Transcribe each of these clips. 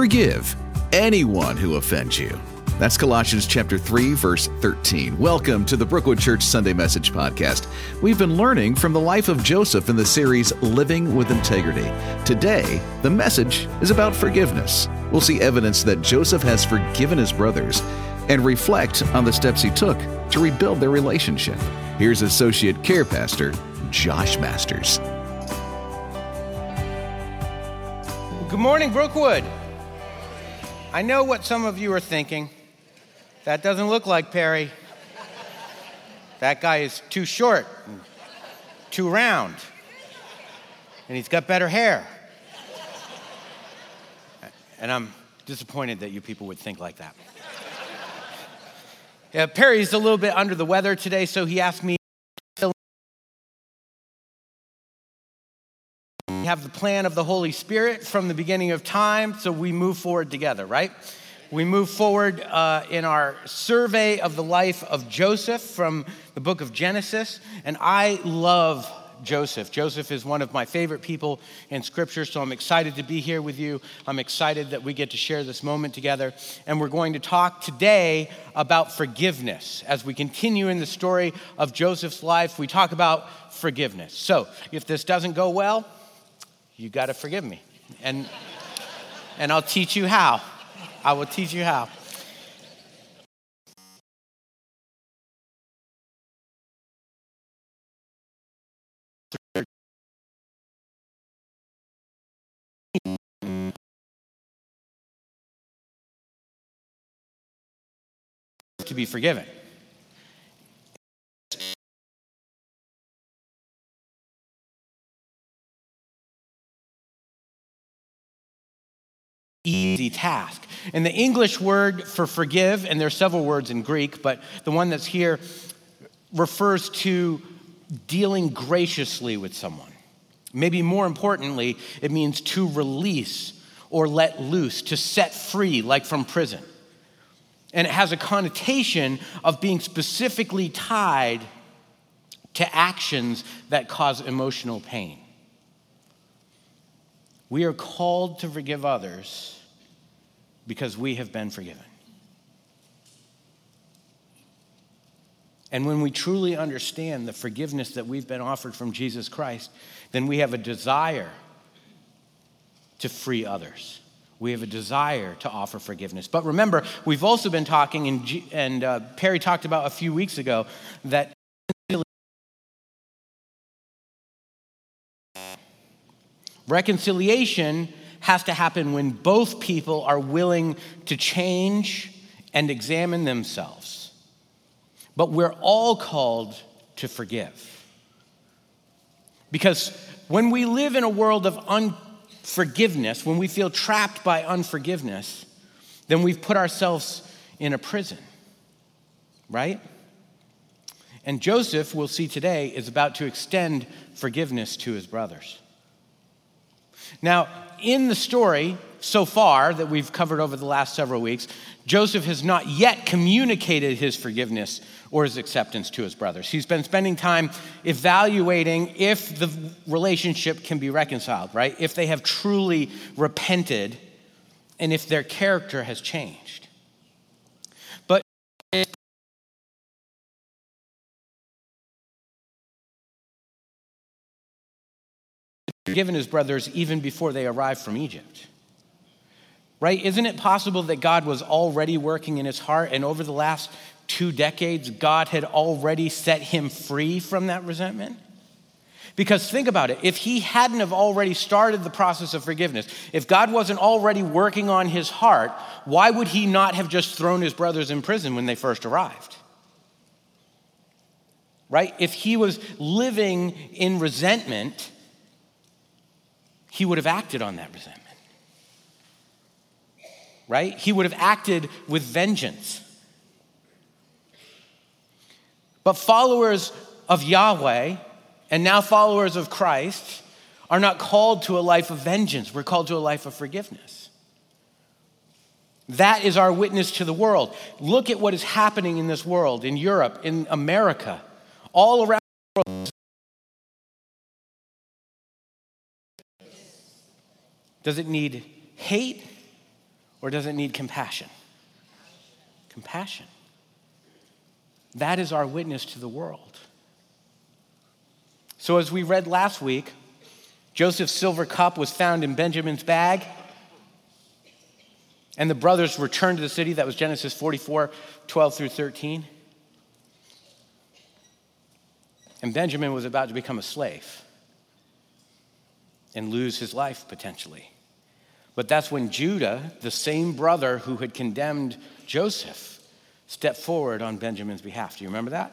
Forgive anyone who offends you. That's Colossians chapter 3 verse 13. Welcome to the Brookwood Church Sunday Message podcast. We've been learning from the life of Joseph in the series Living with Integrity. Today, the message is about forgiveness. We'll see evidence that Joseph has forgiven his brothers and reflect on the steps he took to rebuild their relationship. Here's associate care pastor Josh Masters. Good morning, Brookwood. I know what some of you are thinking. That doesn't look like Perry. That guy is too short, too round, and he's got better hair. And I'm disappointed that you people would think like that. Yeah, Perry's a little bit under the weather today, so he asked me have the plan of the Holy Spirit from the beginning of time, so we move forward together, right? We move forward uh, in our survey of the life of Joseph from the book of Genesis, and I love Joseph. Joseph is one of my favorite people in Scripture, so I'm excited to be here with you. I'm excited that we get to share this moment together. And we're going to talk today about forgiveness. As we continue in the story of Joseph's life, we talk about forgiveness. So if this doesn't go well, you got to forgive me. And, and I'll teach you how. I will teach you how. To be forgiven. Task. And the English word for forgive, and there are several words in Greek, but the one that's here refers to dealing graciously with someone. Maybe more importantly, it means to release or let loose, to set free, like from prison. And it has a connotation of being specifically tied to actions that cause emotional pain. We are called to forgive others because we have been forgiven. And when we truly understand the forgiveness that we've been offered from Jesus Christ, then we have a desire to free others. We have a desire to offer forgiveness. But remember, we've also been talking, and, and uh, Perry talked about a few weeks ago, that reconciliation has to happen when both people are willing to change and examine themselves. But we're all called to forgive. Because when we live in a world of unforgiveness, when we feel trapped by unforgiveness, then we've put ourselves in a prison, right? And Joseph, we'll see today, is about to extend forgiveness to his brothers. Now, in the story so far that we've covered over the last several weeks, Joseph has not yet communicated his forgiveness or his acceptance to his brothers. He's been spending time evaluating if the relationship can be reconciled, right? If they have truly repented and if their character has changed. Forgiven his brothers even before they arrived from Egypt. Right? Isn't it possible that God was already working in his heart and over the last two decades, God had already set him free from that resentment? Because think about it, if he hadn't have already started the process of forgiveness, if God wasn't already working on his heart, why would he not have just thrown his brothers in prison when they first arrived? Right? If he was living in resentment, he would have acted on that resentment. Right? He would have acted with vengeance. But followers of Yahweh, and now followers of Christ, are not called to a life of vengeance. We're called to a life of forgiveness. That is our witness to the world. Look at what is happening in this world, in Europe, in America, all around Does it need hate Or does it need compassion? Compassion. That is our witness to the world. So, as we read last week, Joseph's silver cup was found in Benjamin's bag. And the brothers returned to the city. That was Genesis 44 12 through 13. And Benjamin was about to become a slave and lose his life potentially. But that's when Judah, the same brother who had condemned Joseph, stepped forward on Benjamin's behalf. Do you remember that?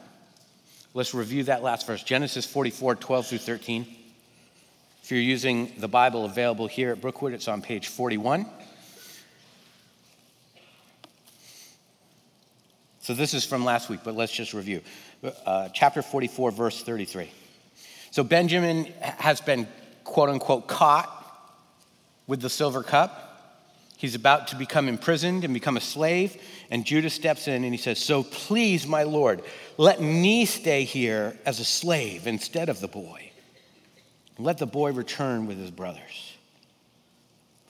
Let's review that last verse Genesis 44 12 through 13. If you're using the Bible available here at Brookwood, it's on page 41. So this is from last week, but let's just review. Uh, chapter 44, verse 33. So Benjamin has been, quote unquote, caught with the silver cup. He's about to become imprisoned and become a slave. And Judah steps in and he says, So please, my Lord, let me stay here as a slave instead of the boy. Let the boy return with his brothers.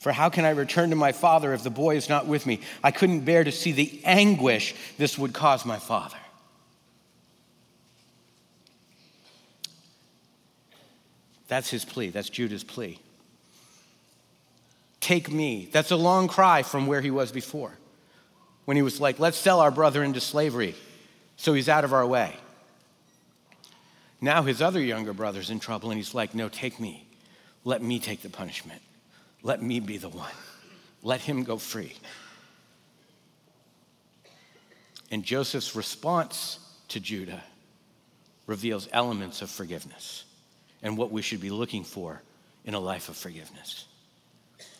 For how can I return to my father if the boy is not with me? I couldn't bear to see the anguish this would cause my father. That's his plea. That's Judah's plea. Take me. That's a long cry from where he was before. When he was like, let's sell our brother into slavery so he's out of our way. Now his other younger brother's in trouble and he's like, no, take me. Let me take the punishment. Let me be the one. Let him go free. And Joseph's response to Judah reveals elements of forgiveness and what we should be looking for in a life of forgiveness.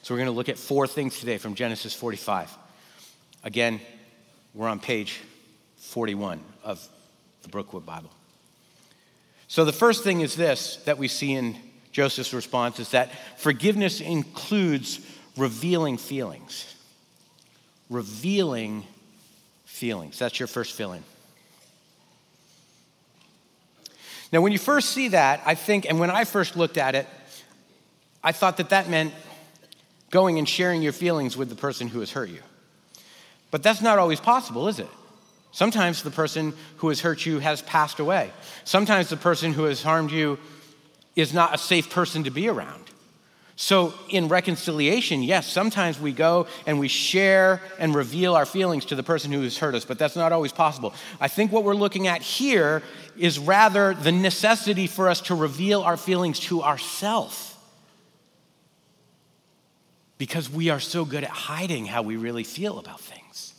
So we're going to look at four things today from Genesis 45. Again, we're on page 41 of the Brookwood Bible. So the first thing is this that we see in Joseph's response is that forgiveness includes revealing feelings. Revealing feelings. That's your first feeling. Now, when you first see that, I think, and when I first looked at it, I thought that that meant going and sharing your feelings with the person who has hurt you. But that's not always possible, is it? Sometimes the person who has hurt you has passed away. Sometimes the person who has harmed you is not a safe person to be around. So, in reconciliation, yes, sometimes we go and we share and reveal our feelings to the person who has hurt us, but that's not always possible. I think what we're looking at here is rather the necessity for us to reveal our feelings to ourselves. Because we are so good at hiding how we really feel about things.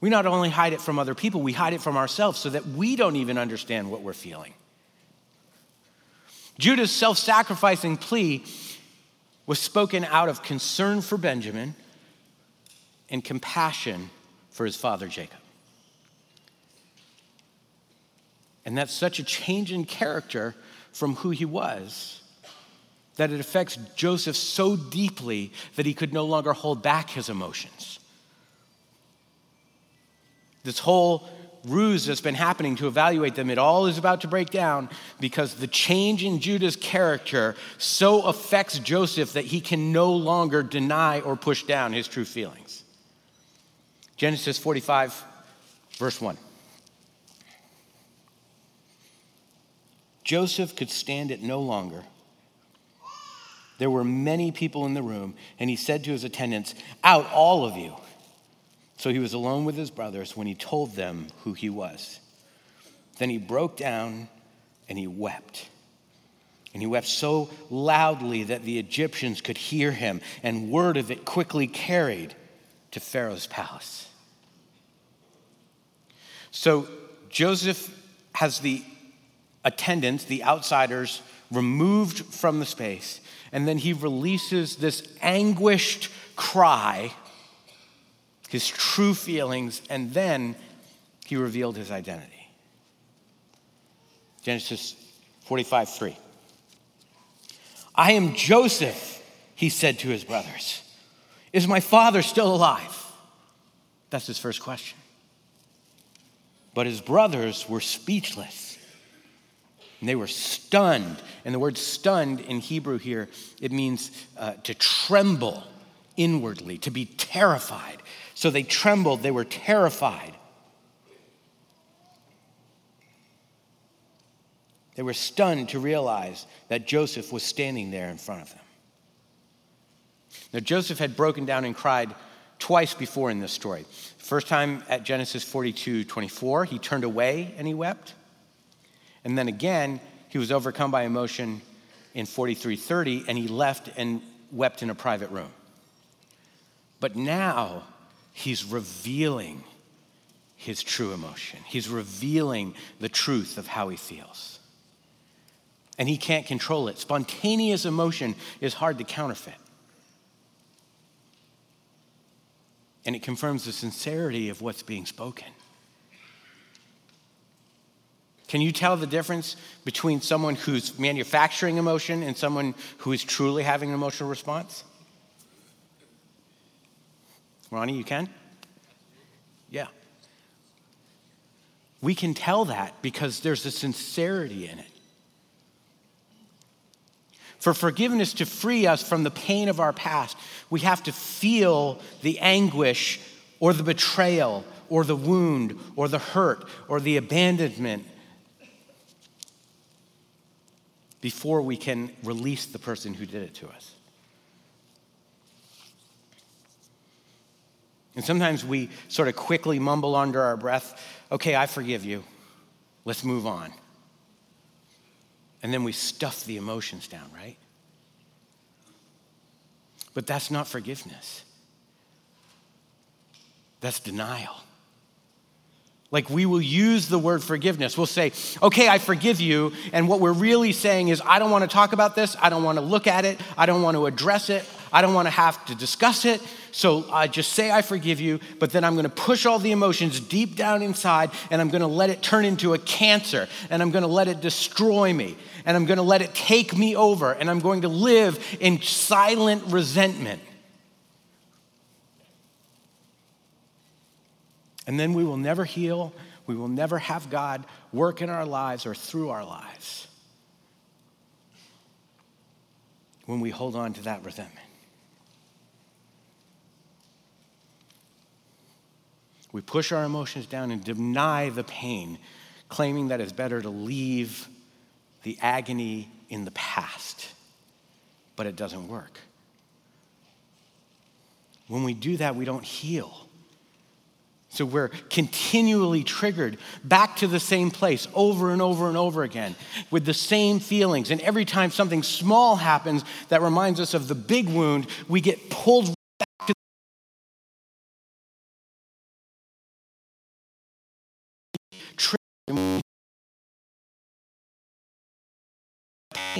We not only hide it from other people, we hide it from ourselves so that we don't even understand what we're feeling. Judah's self sacrificing plea was spoken out of concern for Benjamin and compassion for his father Jacob. And that's such a change in character from who he was that it affects Joseph so deeply that he could no longer hold back his emotions. This whole ruse that's been happening to evaluate them, it all is about to break down because the change in Judah's character so affects Joseph that he can no longer deny or push down his true feelings. Genesis 45, verse 1. Joseph could stand it no longer. There were many people in the room, and he said to his attendants, Out, all of you. So he was alone with his brothers when he told them who he was. Then he broke down and he wept. And he wept so loudly that the Egyptians could hear him, and word of it quickly carried to Pharaoh's palace. So Joseph has the attendants, the outsiders, removed from the space, and then he releases this anguished cry his true feelings, and then he revealed his identity. Genesis 45 3. I am Joseph, he said to his brothers. Is my father still alive? That's his first question. But his brothers were speechless. And they were stunned. And the word stunned in Hebrew here, it means uh, to tremble inwardly, to be terrified. So they trembled, they were terrified. They were stunned to realize that Joseph was standing there in front of them. Now, Joseph had broken down and cried twice before in this story. First time at Genesis 42 24, he turned away and he wept. And then again, he was overcome by emotion in 43:30 and he left and wept in a private room. But now he's revealing his true emotion. He's revealing the truth of how he feels. And he can't control it. Spontaneous emotion is hard to counterfeit. And it confirms the sincerity of what's being spoken. Can you tell the difference between someone who's manufacturing emotion and someone who is truly having an emotional response? Ronnie, you can? Yeah. We can tell that because there's a sincerity in it. For forgiveness to free us from the pain of our past, we have to feel the anguish or the betrayal or the wound or the hurt or the abandonment before we can release the person who did it to us. And sometimes we sort of quickly mumble under our breath, okay, I forgive you. Let's move on. And then we stuff the emotions down, right? But that's not forgiveness, that's denial. Like we will use the word forgiveness. We'll say, okay, I forgive you. And what we're really saying is, I don't want to talk about this. I don't want to look at it. I don't want to address it. I don't want to have to discuss it. So I just say, I forgive you. But then I'm going to push all the emotions deep down inside and I'm going to let it turn into a cancer and I'm going to let it destroy me and I'm going to let it take me over and I'm going to live in silent resentment. And then we will never heal. We will never have God work in our lives or through our lives when we hold on to that resentment. We push our emotions down and deny the pain, claiming that it's better to leave the agony in the past. But it doesn't work. When we do that, we don't heal. So we're continually triggered back to the same place over and over and over again with the same feelings. And every time something small happens that reminds us of the big wound, we get pulled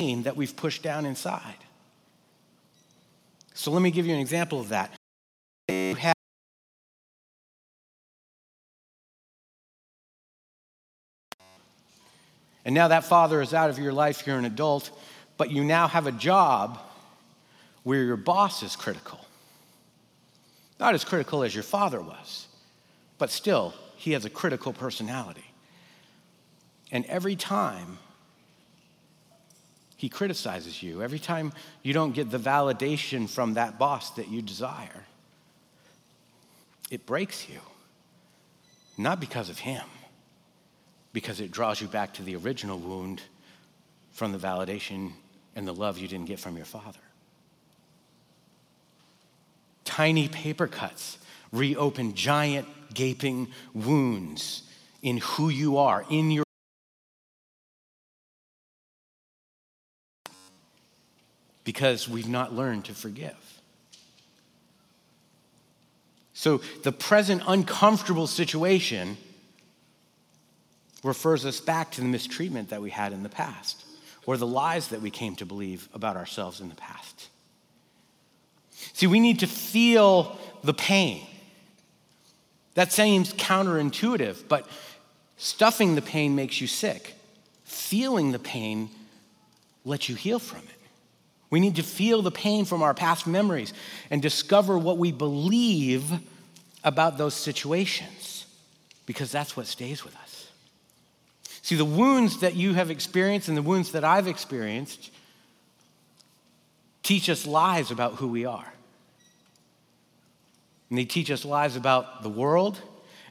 pain that we've pushed down inside. So let me give you an example of that. You have And now that father is out of your life, you're an adult, but you now have a job where your boss is critical. Not as critical as your father was, but still, he has a critical personality. And every time he criticizes you, every time you don't get the validation from that boss that you desire, it breaks you. Not because of him because it draws you back to the original wound from the validation and the love you didn't get from your father. Tiny paper cuts reopen giant gaping wounds in who you are, in your because we've not learned to forgive. So the present uncomfortable situation refers us back to the mistreatment that we had in the past or the lies that we came to believe about ourselves in the past. See, we need to feel the pain. That seems counterintuitive, but stuffing the pain makes you sick. Feeling the pain lets you heal from it. We need to feel the pain from our past memories and discover what we believe about those situations because that's what stays with us. See, the wounds that you have experienced and the wounds that I've experienced teach us lies about who we are. And they teach us lies about the world,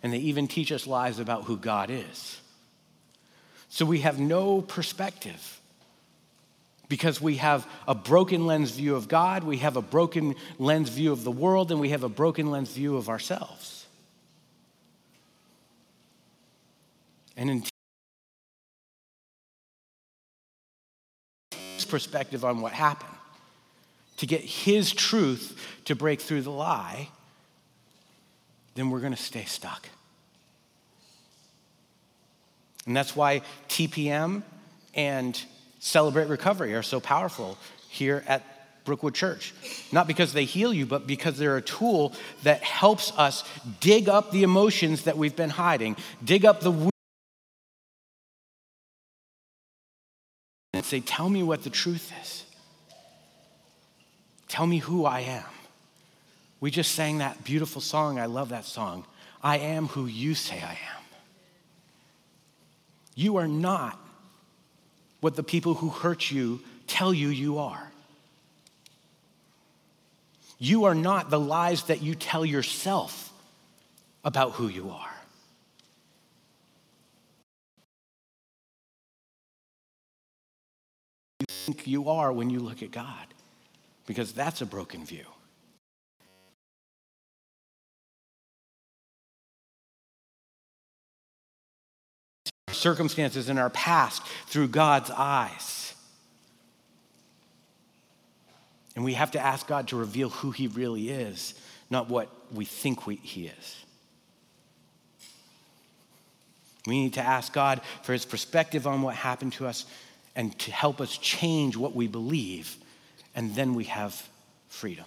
and they even teach us lies about who God is. So we have no perspective because we have a broken lens view of God, we have a broken lens view of the world, and we have a broken lens view of ourselves. And in his perspective on what happened, to get his truth to break through the lie, then we're going to stay stuck. And that's why TPM and Celebrate Recovery are so powerful here at Brookwood Church. Not because they heal you, but because they're a tool that helps us dig up the emotions that we've been hiding, dig up the wounds, and say, Tell me what the truth is. Tell me who I am. We just sang that beautiful song. I love that song. I am who you say I am. You are not what the people who hurt you tell you you are. You are not the lies that you tell yourself about who you are. You think you are when you look at God, because that's a broken view. Circumstances in our past through God's eyes. And we have to ask God to reveal who He really is, not what we think we, He is. We need to ask God for His perspective on what happened to us and to help us change what we believe, and then we have freedom.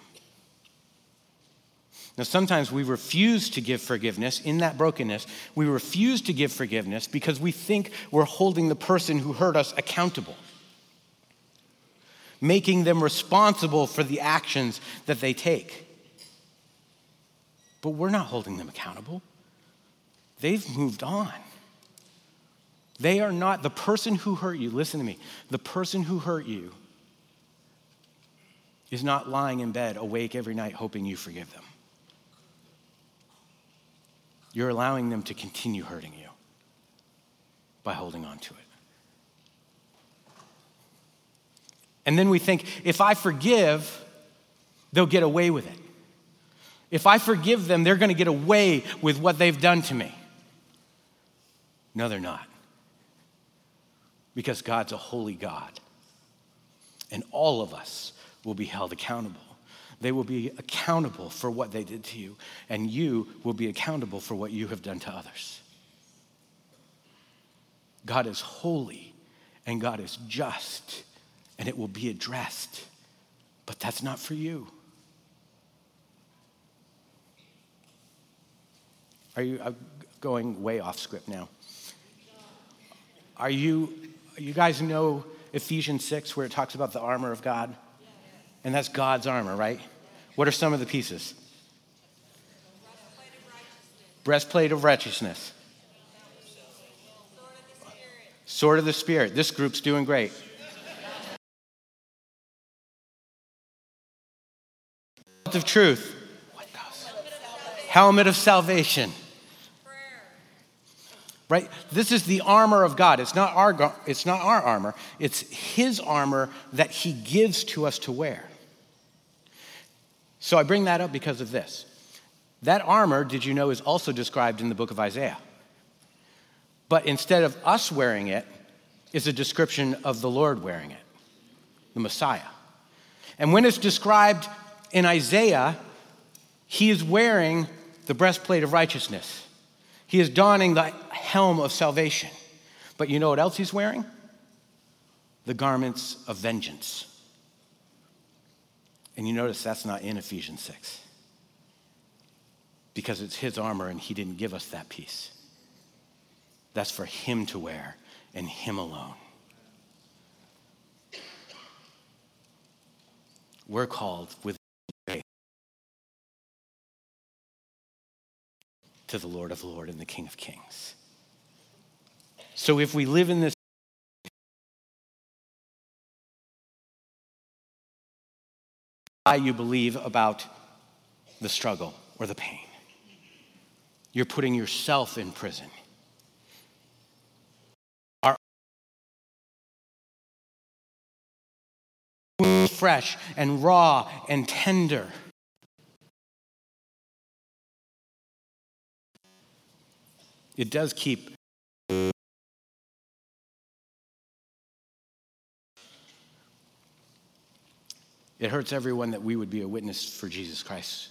Now, sometimes we refuse to give forgiveness in that brokenness. We refuse to give forgiveness because we think we're holding the person who hurt us accountable, making them responsible for the actions that they take. But we're not holding them accountable. They've moved on. They are not the person who hurt you. Listen to me. The person who hurt you is not lying in bed awake every night hoping you forgive them you're allowing them to continue hurting you by holding on to it. And then we think if I forgive, they'll get away with it. If I forgive them, they're going to get away with what they've done to me. No, they're not. Because God's a holy God. And all of us will be held accountable. They will be accountable for what they did to you, and you will be accountable for what you have done to others. God is holy and God is just, and it will be addressed, but that's not for you. Are you I'm going way off script now? Are you, you guys know Ephesians 6 where it talks about the armor of God? And that's God's armor, right? What are some of the pieces? Breastplate of righteousness. Sword of the Spirit. This group's doing great. Belt of truth. Helmet of salvation. Right? This is the armor of God. It's not our it's not our armor. It's his armor that he gives to us to wear. So I bring that up because of this. That armor, did you know, is also described in the book of Isaiah. But instead of us wearing it, is a description of the Lord wearing it, the Messiah. And when it's described in Isaiah, he is wearing the breastplate of righteousness. He is donning the helm of salvation. But you know what else he's wearing? The garments of vengeance. And you notice that's not in Ephesians 6 because it's his armor and he didn't give us that piece. That's for him to wear and him alone. We're called with faith to the Lord of Lords and the King of Kings. So if we live in this you believe about the struggle or the pain. You're putting yourself in prison. Fresh and raw and tender. It does keep It hurts everyone that we would be a witness for Jesus Christ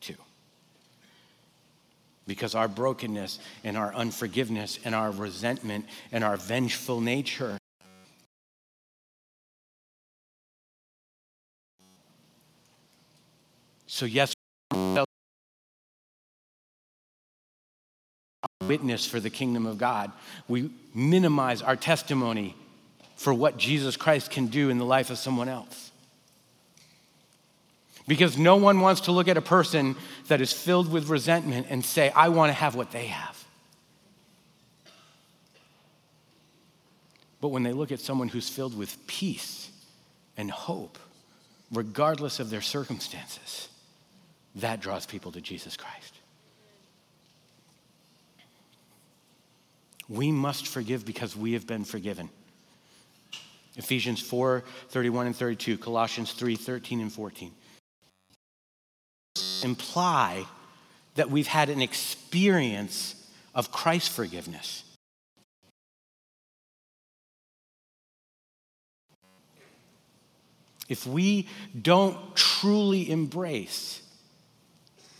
too. Because our brokenness and our unforgiveness and our resentment and our vengeful nature So, yes, witness for the kingdom of God. We minimize our testimony for what Jesus Christ can do in the life of someone else. Because no one wants to look at a person that is filled with resentment and say, I want to have what they have. But when they look at someone who's filled with peace and hope, regardless of their circumstances, that draws people to Jesus Christ. We must forgive because we have been forgiven. Ephesians 4 31 and 32, Colossians 3 13 and 14 imply that we've had an experience of Christ's forgiveness. If we don't truly embrace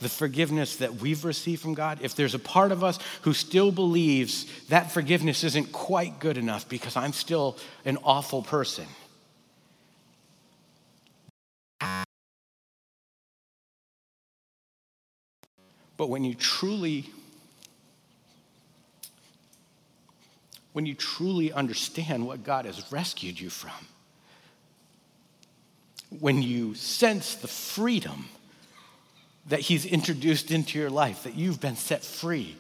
the forgiveness that we've received from God, if there's a part of us who still believes that forgiveness isn't quite good enough because I'm still an awful person, But when you truly when you truly understand what God has rescued you from, when you sense the freedom that He's introduced into your life, that you've been set free,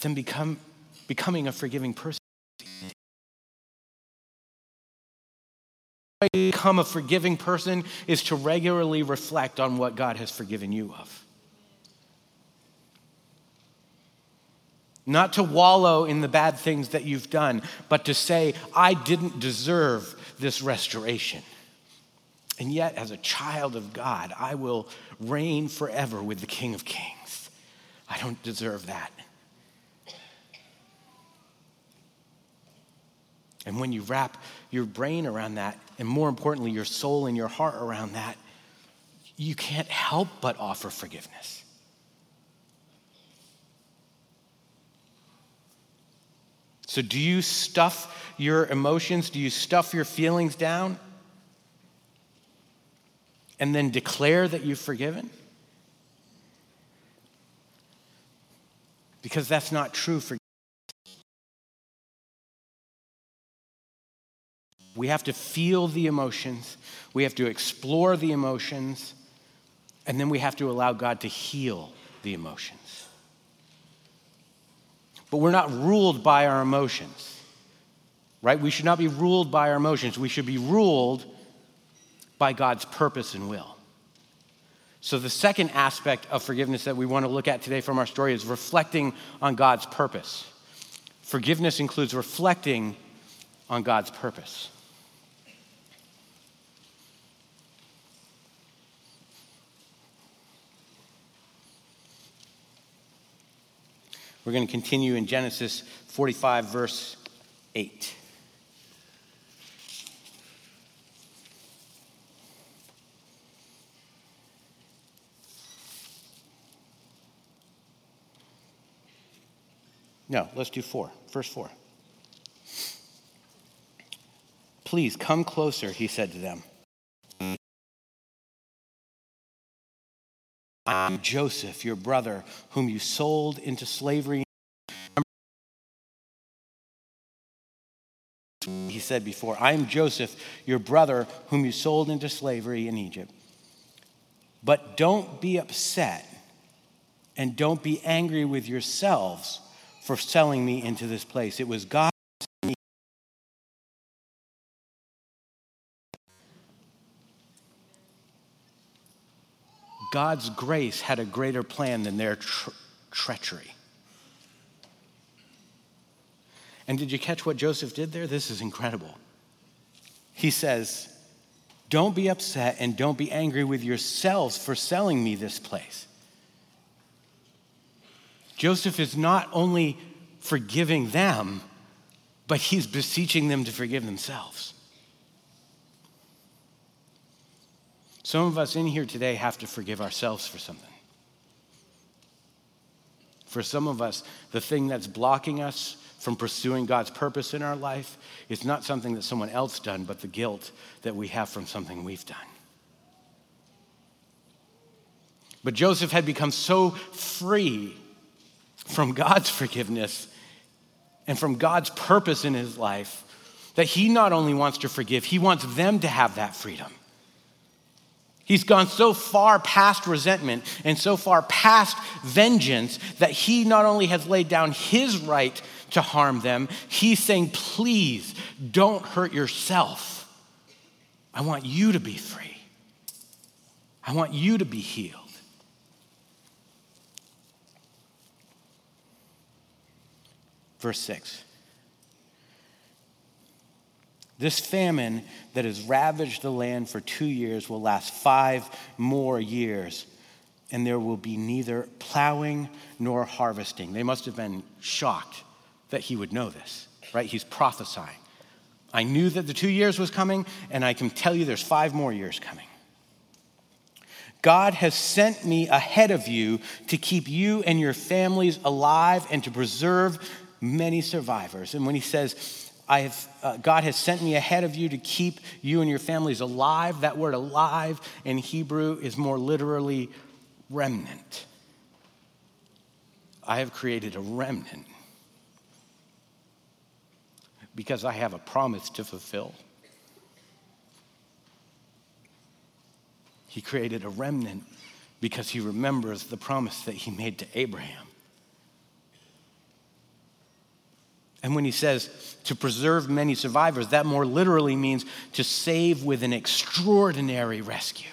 then become, becoming a forgiving person become a forgiving person is to regularly reflect on what God has forgiven you of. Not to wallow in the bad things that you've done, but to say, I didn't deserve this restoration. And yet, as a child of God, I will reign forever with the King of Kings. I don't deserve that. And when you wrap your brain around that, and more importantly, your soul and your heart around that, you can't help but offer forgiveness. So, do you stuff your emotions? Do you stuff your feelings down? And then declare that you've forgiven? Because that's not true for We have to feel the emotions, we have to explore the emotions, and then we have to allow God to heal the emotions. But we're not ruled by our emotions, right? We should not be ruled by our emotions. We should be ruled by God's purpose and will. So, the second aspect of forgiveness that we want to look at today from our story is reflecting on God's purpose. Forgiveness includes reflecting on God's purpose. We're going to continue in Genesis 45, verse 8. No, let's do four. Verse four. Please come closer, he said to them. I am Joseph, your brother, whom you sold into slavery. He said before, I am Joseph, your brother, whom you sold into slavery in Egypt. But don't be upset and don't be angry with yourselves for selling me into this place. It was God God's grace had a greater plan than their tre- treachery. And did you catch what Joseph did there? This is incredible. He says, Don't be upset and don't be angry with yourselves for selling me this place. Joseph is not only forgiving them, but he's beseeching them to forgive themselves. Some of us in here today have to forgive ourselves for something. For some of us, the thing that's blocking us from pursuing God's purpose in our life is not something that someone else done, but the guilt that we have from something we've done. But Joseph had become so free from God's forgiveness and from God's purpose in his life that he not only wants to forgive, he wants them to have that freedom. He's gone so far past resentment and so far past vengeance that he not only has laid down his right to harm them, he's saying, please don't hurt yourself. I want you to be free. I want you to be healed. Verse 6. This famine that has ravaged the land for two years will last five more years, and there will be neither plowing nor harvesting. They must have been shocked that he would know this, right? He's prophesying. I knew that the two years was coming, and I can tell you there's five more years coming. God has sent me ahead of you to keep you and your families alive and to preserve many survivors. And when he says, I have, uh, God has sent me ahead of you to keep you and your families alive. That word alive in Hebrew is more literally remnant. I have created a remnant because I have a promise to fulfill. He created a remnant because he remembers the promise that he made to Abraham. And when he says to preserve many survivors, that more literally means to save with an extraordinary rescue.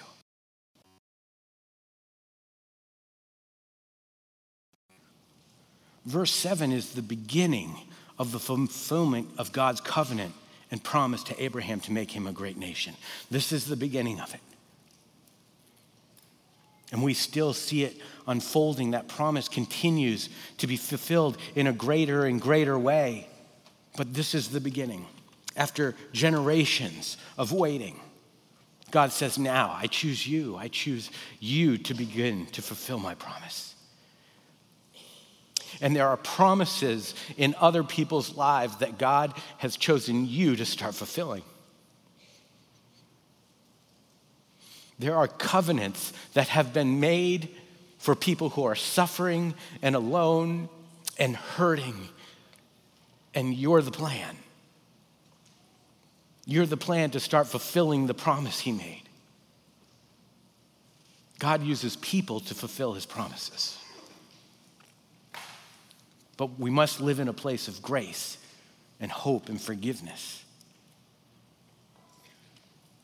Verse 7 is the beginning of the fulfillment of God's covenant and promise to Abraham to make him a great nation. This is the beginning of it. And we still see it unfolding. That promise continues to be fulfilled in a greater and greater way. But this is the beginning. After generations of waiting, God says, Now I choose you. I choose you to begin to fulfill my promise. And there are promises in other people's lives that God has chosen you to start fulfilling. There are covenants that have been made for people who are suffering and alone and hurting. And you're the plan. You're the plan to start fulfilling the promise He made. God uses people to fulfill His promises. But we must live in a place of grace and hope and forgiveness.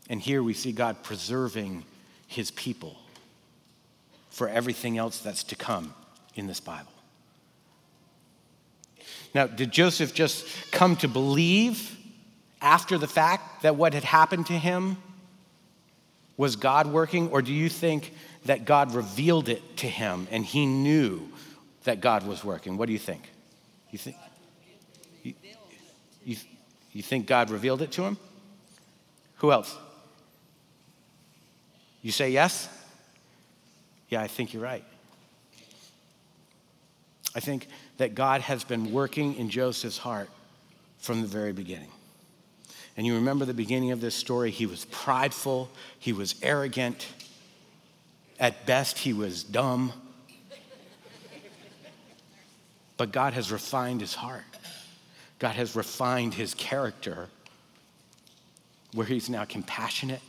And here we see God preserving his people for everything else that's to come in this Bible. Now, did Joseph just come to believe after the fact that what had happened to him was God working, or do you think that God revealed it to him and he knew that God was working? What do you think? You think? You, you, think God revealed it to him? Who else? You say yes? Yeah, I think you're right. I think that God has been working in Joseph's heart from the very beginning. And you remember the beginning of this story, he was prideful, he was arrogant, at best, he was dumb. But God has refined his heart. God has refined his character where he's now compassionate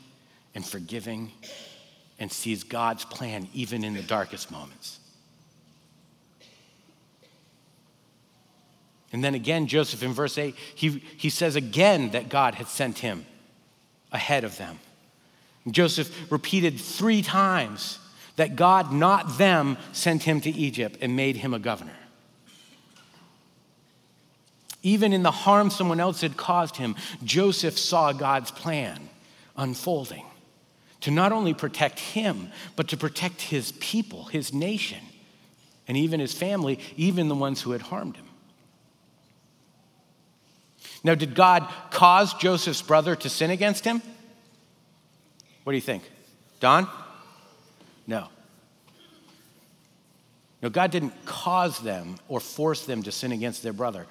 and forgiving and sees God's plan even in the darkest moments. And then again, Joseph in verse 8, he, he says again that God had sent him ahead of them. And Joseph repeated three times that God, not them, sent him to Egypt and made him a governor. Even in the harm someone else had caused him, Joseph saw God's plan unfolding to not only protect him, but to protect his people, his nation, and even his family, even the ones who had harmed him. Now, did God cause Joseph's brother to sin against him? What do you think? Don? No. No, God didn't cause them or force them to sin against their brother.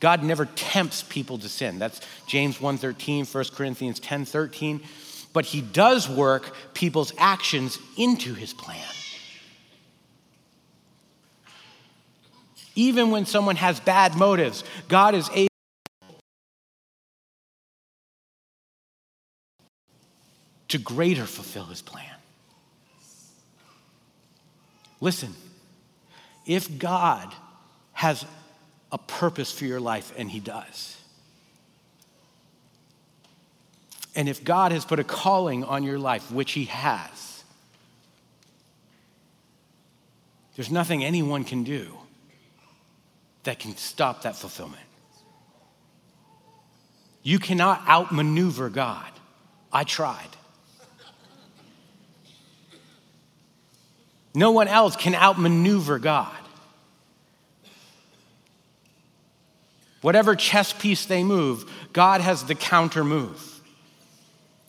God never tempts people to sin. That's James 1:13, 1 Corinthians 10:13. But he does work people's actions into his plan. Even when someone has bad motives, God is able to greater fulfill his plan. Listen, if God has a purpose for your life, and He does. And if God has put a calling on your life, which He has, there's nothing anyone can do that can stop that fulfillment. You cannot outmaneuver God. I tried. No one else can outmaneuver God. Whatever chess piece they move, God has the counter move.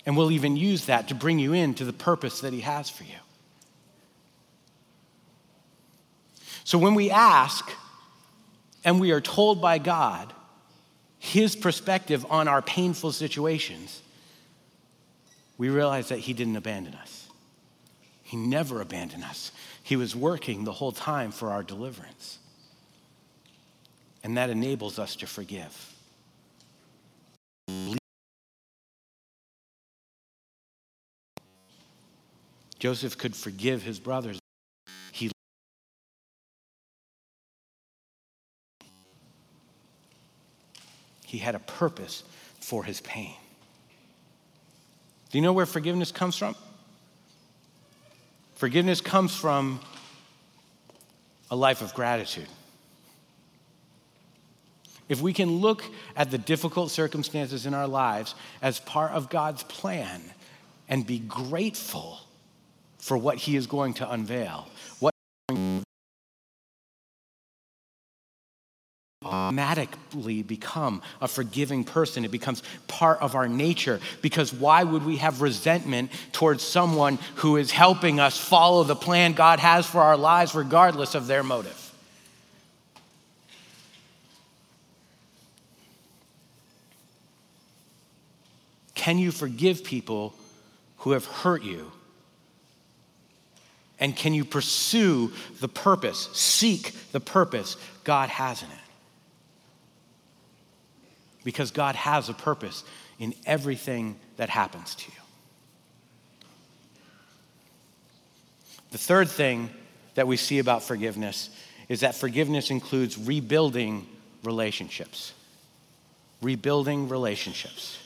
And we'll even use that to bring you into the purpose that He has for you. So when we ask and we are told by God His perspective on our painful situations, we realize that He didn't abandon us. He never abandoned us. He was working the whole time for our deliverance. And that enables us to forgive. Joseph could forgive his brothers. He He had a purpose for his pain. Do you know where forgiveness comes from? Forgiveness comes from a life of gratitude. If we can look at the difficult circumstances in our lives as part of God's plan and be grateful for what He is going to unveil, what automatically become a forgiving person. It becomes part of our nature because why would we have resentment towards someone who is helping us follow the plan God has for our lives, regardless of their motive? Can you forgive people who have hurt you? And can you pursue the purpose, seek the purpose God has in it? Because God has a purpose in everything that happens to you. The third thing that we see about forgiveness is that forgiveness includes rebuilding relationships. Rebuilding relationships.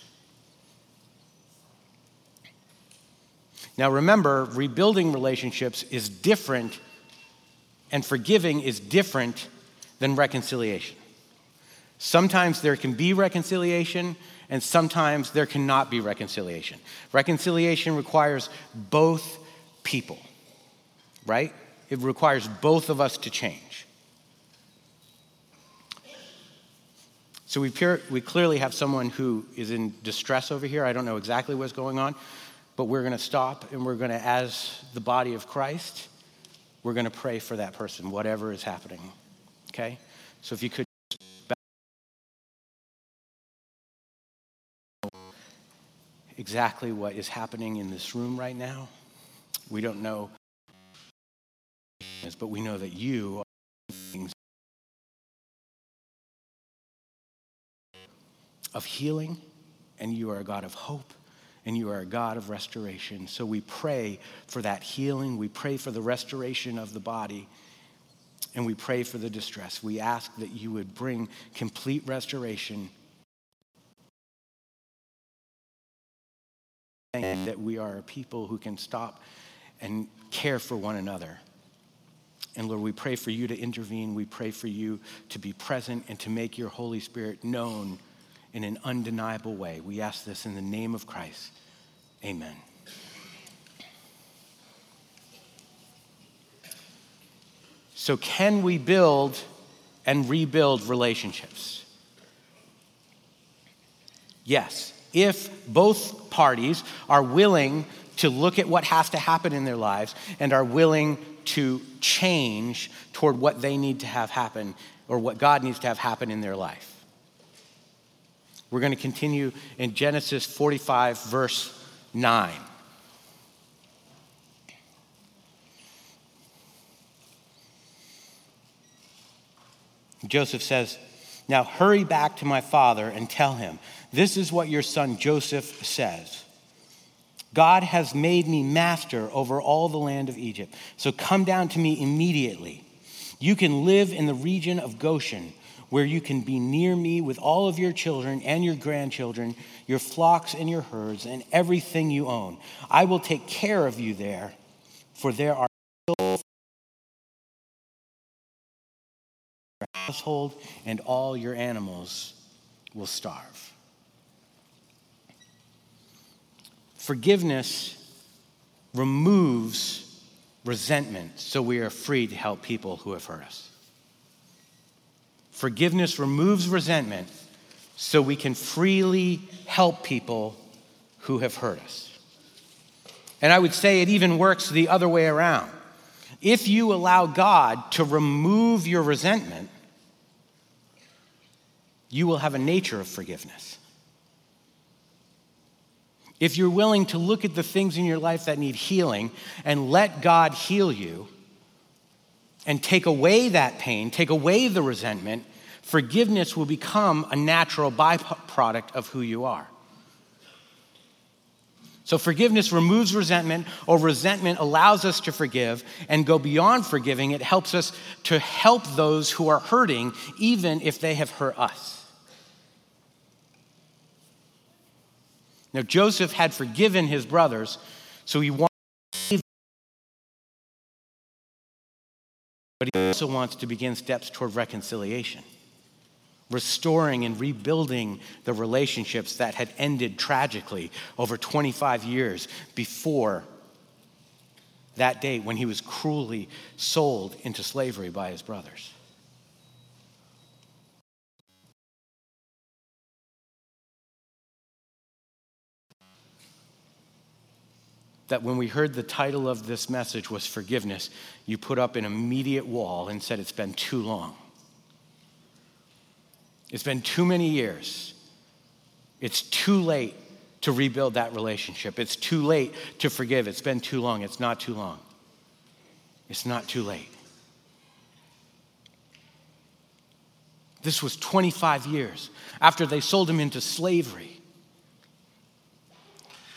Now, remember, rebuilding relationships is different, and forgiving is different than reconciliation. Sometimes there can be reconciliation, and sometimes there cannot be reconciliation. Reconciliation requires both people, right? It requires both of us to change. So we, pure, we clearly have someone who is in distress over here. I don't know exactly what's going on. But we're going to stop and we're going to, as the body of Christ, we're going to pray for that person, whatever is happening. Okay? So if you could. Exactly what is happening in this room right now. We don't know, but we know that you are of healing and you are a God of hope and you are a God of restoration. So we pray for that healing. We pray for the restoration of the body. And we pray for the distress. We ask that you would bring complete restoration. That we are a people who can stop and care for one another. And Lord, we pray for you to intervene. We pray for you to be present and to make your Holy Spirit known in an undeniable way. We ask this in the name of Christ. Amen. So, can we build and rebuild relationships? Yes, if both parties are willing to look at what has to happen in their lives and are willing to change toward what they need to have happen or what God needs to have happen in their life. We're going to continue in Genesis 45, verse 9. Joseph says, Now hurry back to my father and tell him, This is what your son Joseph says. God has made me master over all the land of Egypt. So come down to me immediately. You can live in the region of Goshen, where you can be near me with all of your children and your grandchildren, your flocks and your herds, and everything you own. I will take care of you there, for there are your household and all your animals will starve. Forgiveness removes resentment so we are free to help people who have hurt us. Forgiveness removes resentment so we can freely help people who have hurt us. And I would say it even works the other way around. If you allow God to remove your resentment, you will have a nature of forgiveness. If you're willing to look at the things in your life that need healing and let God heal you and take away that pain, take away the resentment, forgiveness will become a natural byproduct of who you are. So, forgiveness removes resentment, or resentment allows us to forgive and go beyond forgiving. It helps us to help those who are hurting, even if they have hurt us. Now, Joseph had forgiven his brothers, so he wanted but he also wants to begin steps toward reconciliation, restoring and rebuilding the relationships that had ended tragically over 25 years before that date when he was cruelly sold into slavery by his brothers. That when we heard the title of this message was forgiveness, you put up an immediate wall and said, It's been too long. It's been too many years. It's too late to rebuild that relationship. It's too late to forgive. It's been too long. It's not too long. It's not too late. This was 25 years after they sold him into slavery.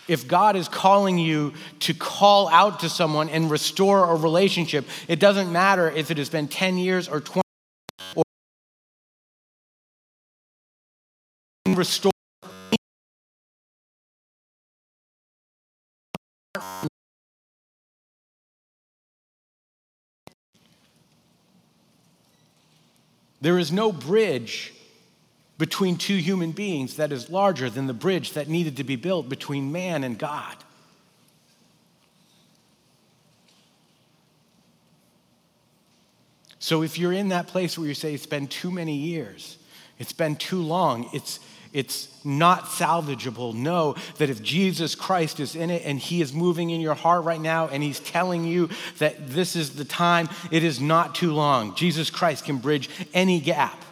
If God is calling you to call out to someone and restore a relationship, it doesn't matter if it has been 10 years or 20 or restore. There is no bridge between two human beings that is larger than the bridge that needed to be built between man and God. So if you're in that place where you say it's been too many years, it's been too long, it's it's not salvageable. Know that if Jesus Christ is in it and He is moving in your heart right now and He's telling you that this is the time, it is not too long. Jesus Christ can bridge any gap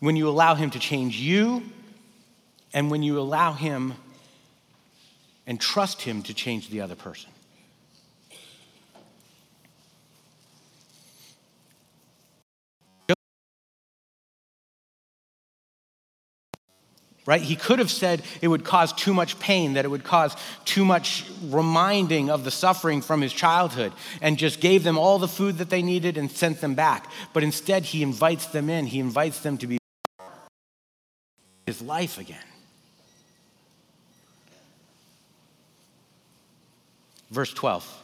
when you allow Him to change you, and when you allow Him and trust Him to change the other person. Right? He could have said it would cause too much pain, that it would cause too much reminding of the suffering from his childhood, and just gave them all the food that they needed and sent them back. But instead, he invites them in. He invites them to be his life again. Verse 12.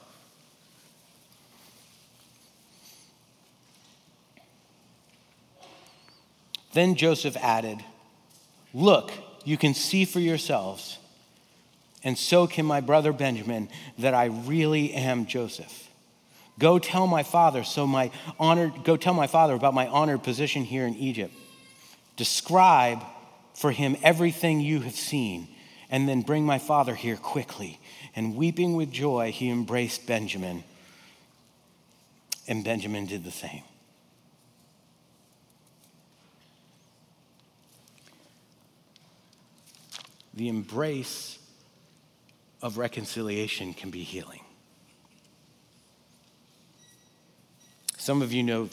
Then Joseph added, Look, you can see for yourselves, and so can my brother Benjamin, that I really am Joseph. Go tell my father, so my honored, go tell my father about my honored position here in Egypt. Describe for him everything you have seen, and then bring my father here quickly. And weeping with joy, he embraced Benjamin, and Benjamin did the same. The embrace of reconciliation can be healing. Some of you know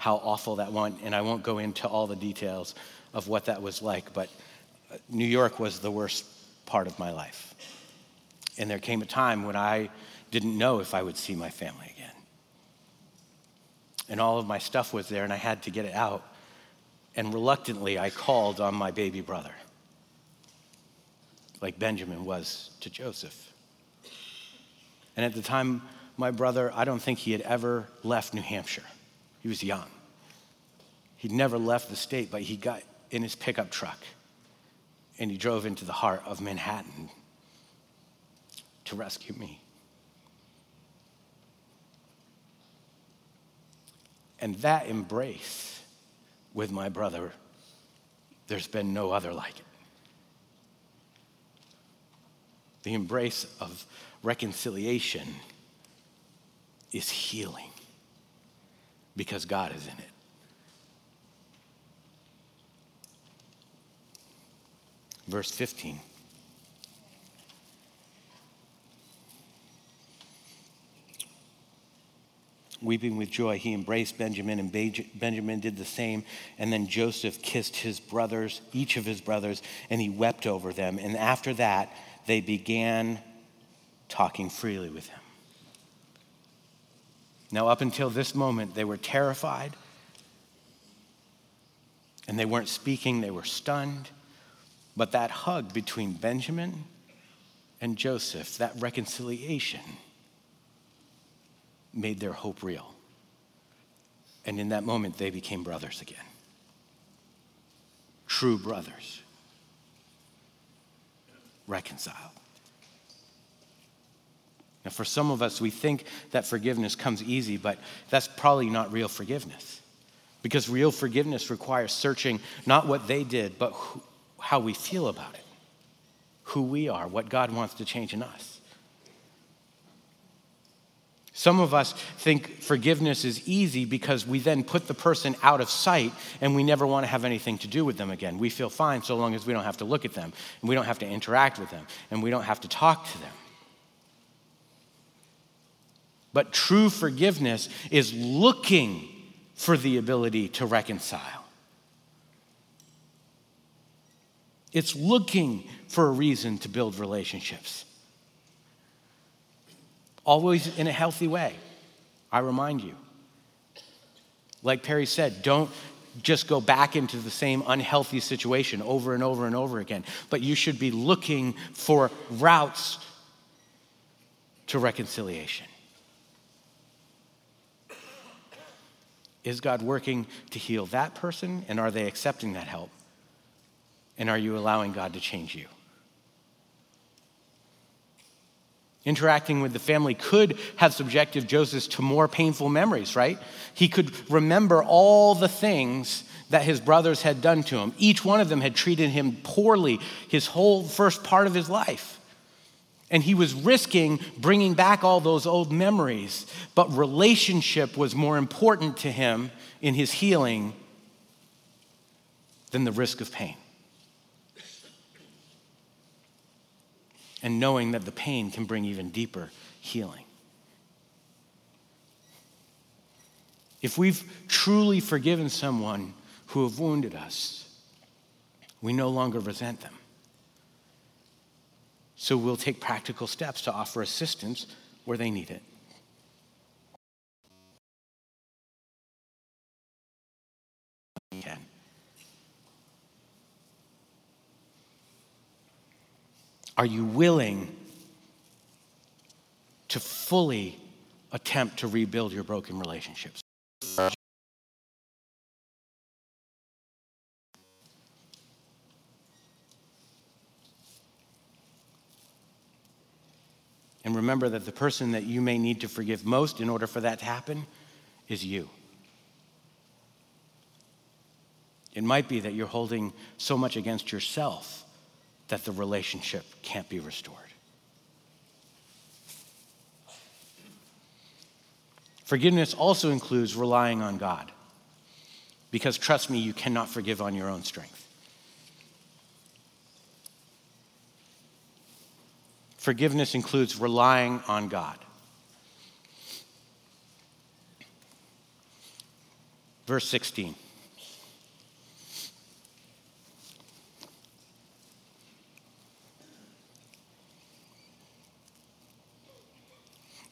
how awful that went, and I won't go into all the details of what that was like, but uh, New York was the worst part of my life. And there came a time when I didn't know if I would see my family again. And all of my stuff was there, and I had to get it out. And reluctantly, I called on my baby brother, like Benjamin was to Joseph. And at the time, my brother, I don't think he had ever left New Hampshire. He was young. He'd never left the state, but he got in his pickup truck and he drove into the heart of Manhattan to rescue me. And that embrace with my brother, there's been no other like it. The embrace of reconciliation is healing because God is in it. Verse 15. Weeping with joy, he embraced Benjamin, and Benjamin did the same. And then Joseph kissed his brothers, each of his brothers, and he wept over them. And after that, they began talking freely with him. Now, up until this moment, they were terrified and they weren't speaking, they were stunned. But that hug between Benjamin and Joseph, that reconciliation, made their hope real. And in that moment, they became brothers again. True brothers. Reconciled. Now, for some of us, we think that forgiveness comes easy, but that's probably not real forgiveness. Because real forgiveness requires searching not what they did, but who, how we feel about it, who we are, what God wants to change in us. Some of us think forgiveness is easy because we then put the person out of sight and we never want to have anything to do with them again. We feel fine so long as we don't have to look at them and we don't have to interact with them and we don't have to talk to them. But true forgiveness is looking for the ability to reconcile. It's looking for a reason to build relationships. Always in a healthy way, I remind you. Like Perry said, don't just go back into the same unhealthy situation over and over and over again, but you should be looking for routes to reconciliation. Is God working to heal that person? And are they accepting that help? And are you allowing God to change you? Interacting with the family could have subjected Joseph to more painful memories, right? He could remember all the things that his brothers had done to him. Each one of them had treated him poorly his whole first part of his life. And he was risking bringing back all those old memories. But relationship was more important to him in his healing than the risk of pain. And knowing that the pain can bring even deeper healing. If we've truly forgiven someone who have wounded us, we no longer resent them. So we'll take practical steps to offer assistance where they need it. Are you willing to fully attempt to rebuild your broken relationships? Remember that the person that you may need to forgive most in order for that to happen is you. It might be that you're holding so much against yourself that the relationship can't be restored. Forgiveness also includes relying on God. Because trust me, you cannot forgive on your own strength. Forgiveness includes relying on God. Verse 16.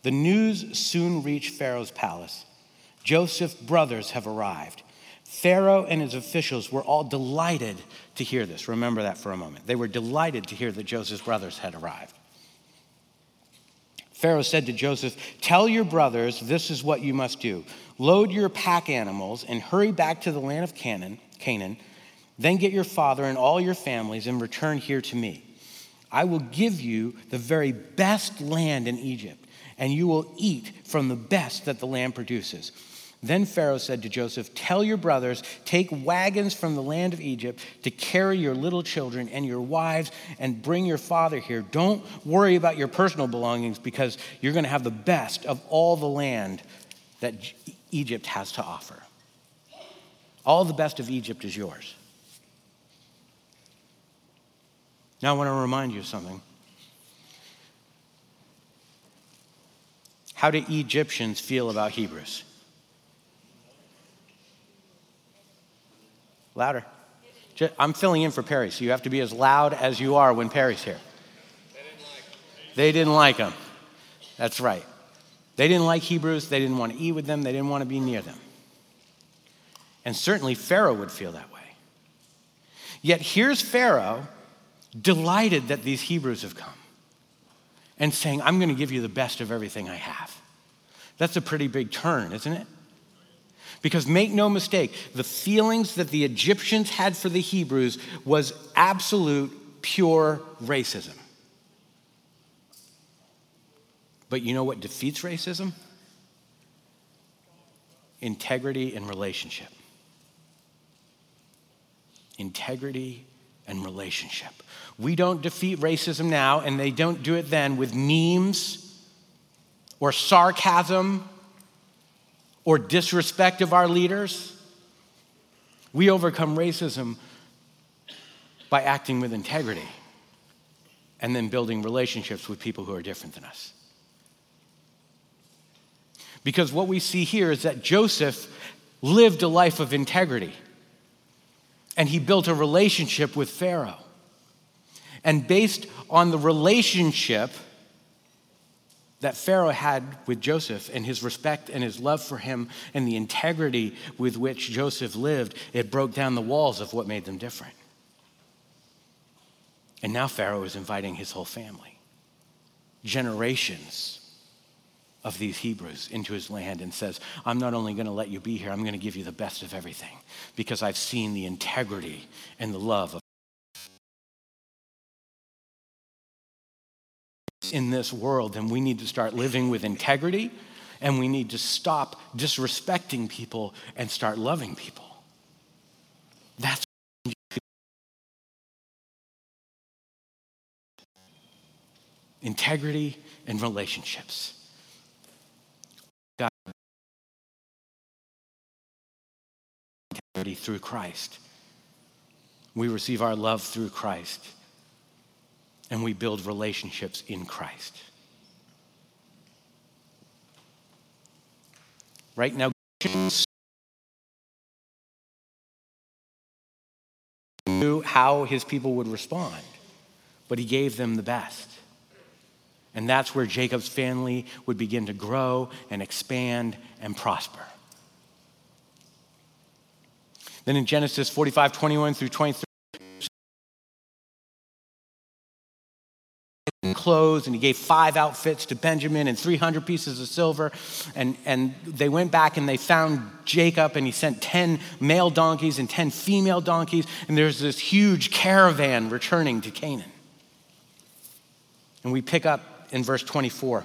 The news soon reached Pharaoh's palace. Joseph's brothers have arrived. Pharaoh and his officials were all delighted to hear this. Remember that for a moment. They were delighted to hear that Joseph's brothers had arrived. Pharaoh said to Joseph, Tell your brothers this is what you must do. Load your pack animals and hurry back to the land of Canaan. Then get your father and all your families and return here to me. I will give you the very best land in Egypt, and you will eat from the best that the land produces. Then Pharaoh said to Joseph, Tell your brothers, take wagons from the land of Egypt to carry your little children and your wives and bring your father here. Don't worry about your personal belongings because you're going to have the best of all the land that Egypt has to offer. All the best of Egypt is yours. Now, I want to remind you of something. How do Egyptians feel about Hebrews? Louder. I'm filling in for Perry, so you have to be as loud as you are when Perry's here. They didn't like him. That's right. They didn't like Hebrews. They didn't want to eat with them. They didn't want to be near them. And certainly Pharaoh would feel that way. Yet here's Pharaoh delighted that these Hebrews have come and saying, I'm going to give you the best of everything I have. That's a pretty big turn, isn't it? Because make no mistake, the feelings that the Egyptians had for the Hebrews was absolute, pure racism. But you know what defeats racism? Integrity and relationship. Integrity and relationship. We don't defeat racism now, and they don't do it then with memes or sarcasm or disrespect of our leaders. We overcome racism by acting with integrity and then building relationships with people who are different than us. Because what we see here is that Joseph lived a life of integrity and he built a relationship with Pharaoh. And based on the relationship, that Pharaoh had with Joseph and his respect and his love for him and the integrity with which Joseph lived, it broke down the walls of what made them different. And now Pharaoh is inviting his whole family, generations of these Hebrews into his land and says, I'm not only going to let you be here, I'm going to give you the best of everything because I've seen the integrity and the love of in this world, and we need to start living with integrity, and we need to stop disrespecting people and start loving people. That's integrity and relationships. God, integrity through Christ. We receive our love through Christ and we build relationships in Christ. Right now, knew how his people would respond, but he gave them the best. And that's where Jacob's family would begin to grow and expand and prosper. Then in Genesis 45, 21 through 23, clothes and he gave five outfits to Benjamin and 300 pieces of silver. And, and they went back and they found Jacob and he sent 10 male donkeys and 10 female donkeys. And there's this huge caravan returning to Canaan. And we pick up in verse 24.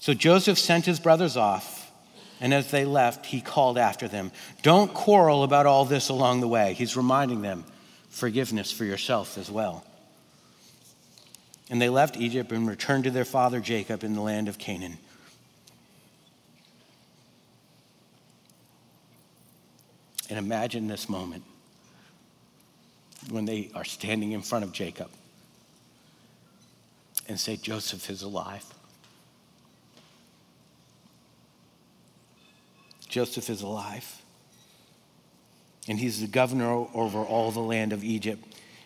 So Joseph sent his brothers off and as they left, he called after them, Don't quarrel about all this along the way. He's reminding them, forgiveness for yourself as well. And they left Egypt and returned to their father Jacob in the land of Canaan. And imagine this moment when they are standing in front of Jacob and say, Joseph is alive. Joseph is alive. And he's the governor over all the land of Egypt.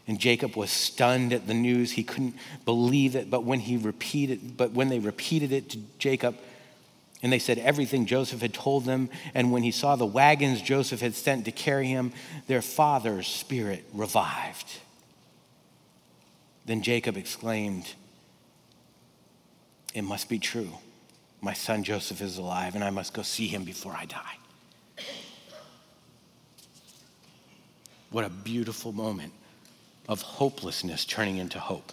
And Jacob was stunned at the news. He couldn't believe it, but when he repeated, but when they repeated it to Jacob, and they said everything Joseph had told them, and when he saw the wagons Joseph had sent to carry him, their father's spirit revived. Then Jacob exclaimed, It must be true. My son Joseph is alive, and I must go see him before I die. What a beautiful moment of hopelessness turning into hope.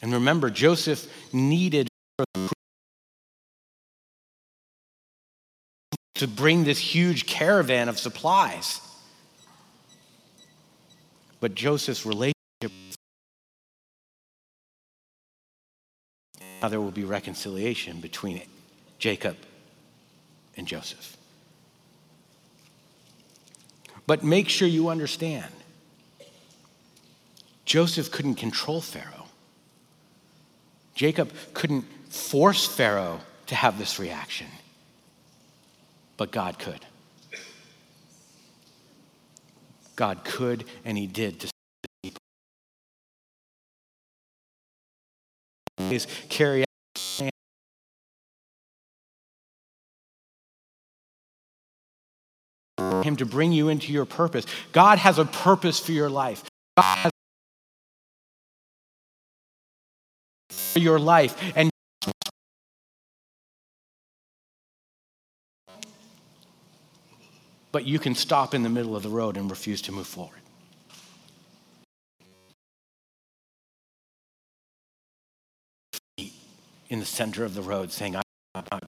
And remember, Joseph needed to bring this huge caravan of supplies. But Joseph's relationship Now there will be reconciliation between Jacob and Joseph. But make sure you understand Joseph couldn't control Pharaoh. Jacob couldn't force Pharaoh to have this reaction, but God could. God could, and He did to is carry to bring you into your purpose. God has a purpose for your life. God has for your life and but you can stop in the middle of the road and refuse to move forward. in the center of the road saying, I'm not.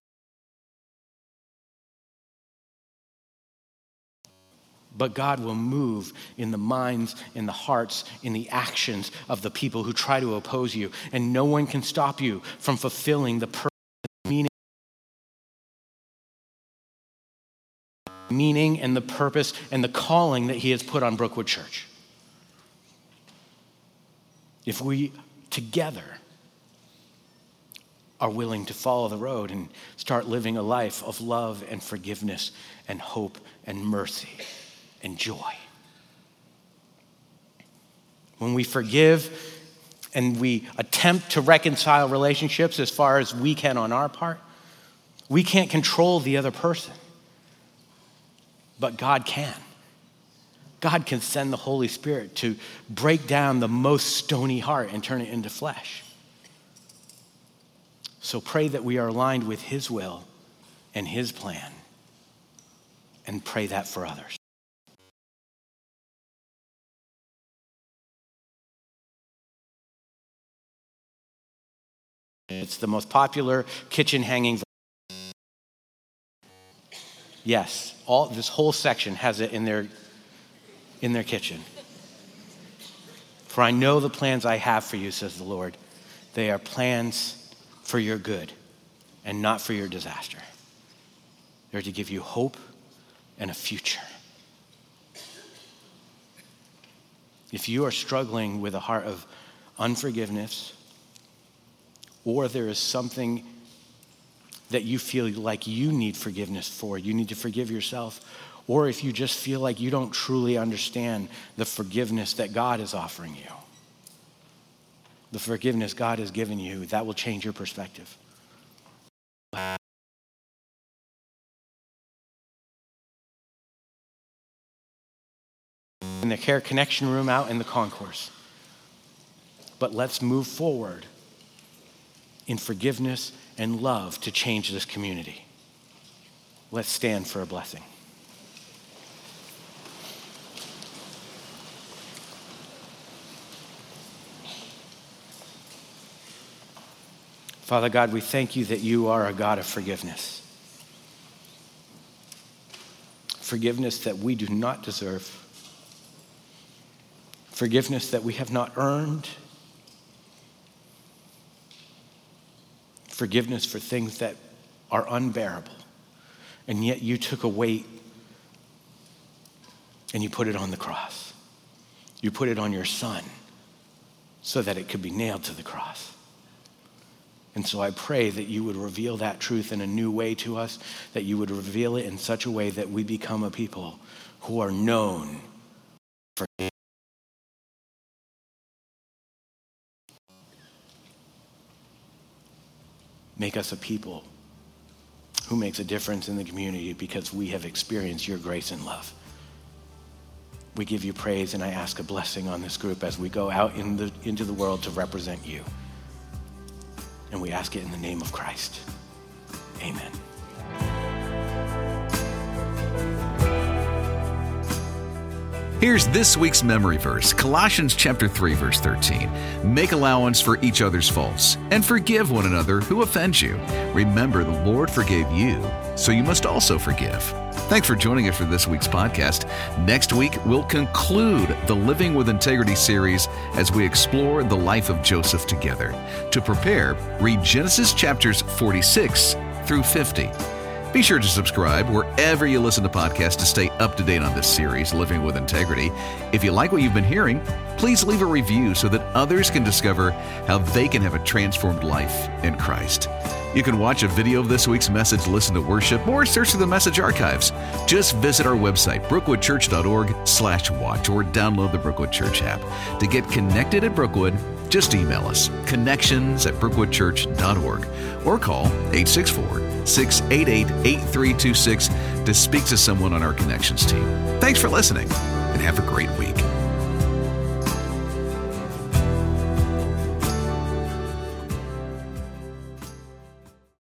But God will move in the minds, in the hearts, in the actions of the people who try to oppose you. And no one can stop you from fulfilling the purpose, meaning, meaning and the purpose and the calling that He has put on Brookwood Church. If we together are willing to follow the road and start living a life of love and forgiveness and hope and mercy and joy. When we forgive and we attempt to reconcile relationships as far as we can on our part, we can't control the other person, but God can. God can send the Holy Spirit to break down the most stony heart and turn it into flesh. So pray that we are aligned with His will and His plan, and pray that for others. It's the most popular kitchen hanging. Yes, all this whole section has it in their in their kitchen. For I know the plans I have for you, says the Lord. They are plans for your good and not for your disaster. They're to give you hope and a future. If you are struggling with a heart of unforgiveness, or there is something that you feel like you need forgiveness for, you need to forgive yourself, or if you just feel like you don't truly understand the forgiveness that God is offering you, the forgiveness God has given you, that will change your perspective. In the Care Connection room out in the concourse. But let's move forward in forgiveness and love to change this community. Let's stand for a blessing. Father God, we thank you that you are a God of forgiveness. Forgiveness that we do not deserve. Forgiveness that we have not earned. Forgiveness for things that are unbearable. And yet you took a weight and you put it on the cross. You put it on your son so that it could be nailed to the cross. And so I pray that you would reveal that truth in a new way to us, that you would reveal it in such a way that we become a people who are known for. Make us a people who makes a difference in the community because we have experienced your grace and love. We give you praise, and I ask a blessing on this group as we go out in the, into the world to represent you. And we ask it in the name of Christ. Amen. Here's this week's memory verse Colossians chapter 3 verse 13. Make allowance for each other's faults and forgive one another who offends you. Remember the Lord forgave you, so you must also forgive. Thanks for joining us for this week's podcast. Next week, we'll conclude the Living with Integrity series as we explore the life of Joseph together. To prepare, read Genesis chapters 46 through 50. Be sure to subscribe wherever you listen to podcasts to stay up to date on this series, Living with Integrity. If you like what you've been hearing, please leave a review so that others can discover how they can have a transformed life in Christ. You can watch a video of this week's message, listen to worship, or search through the message archives. Just visit our website, brookwoodchurch.org slash watch, or download the Brookwood Church app. To get connected at Brookwood, just email us, connections at brookwoodchurch.org, or call 864 688 8326 to speak to someone on our connections team. Thanks for listening, and have a great week.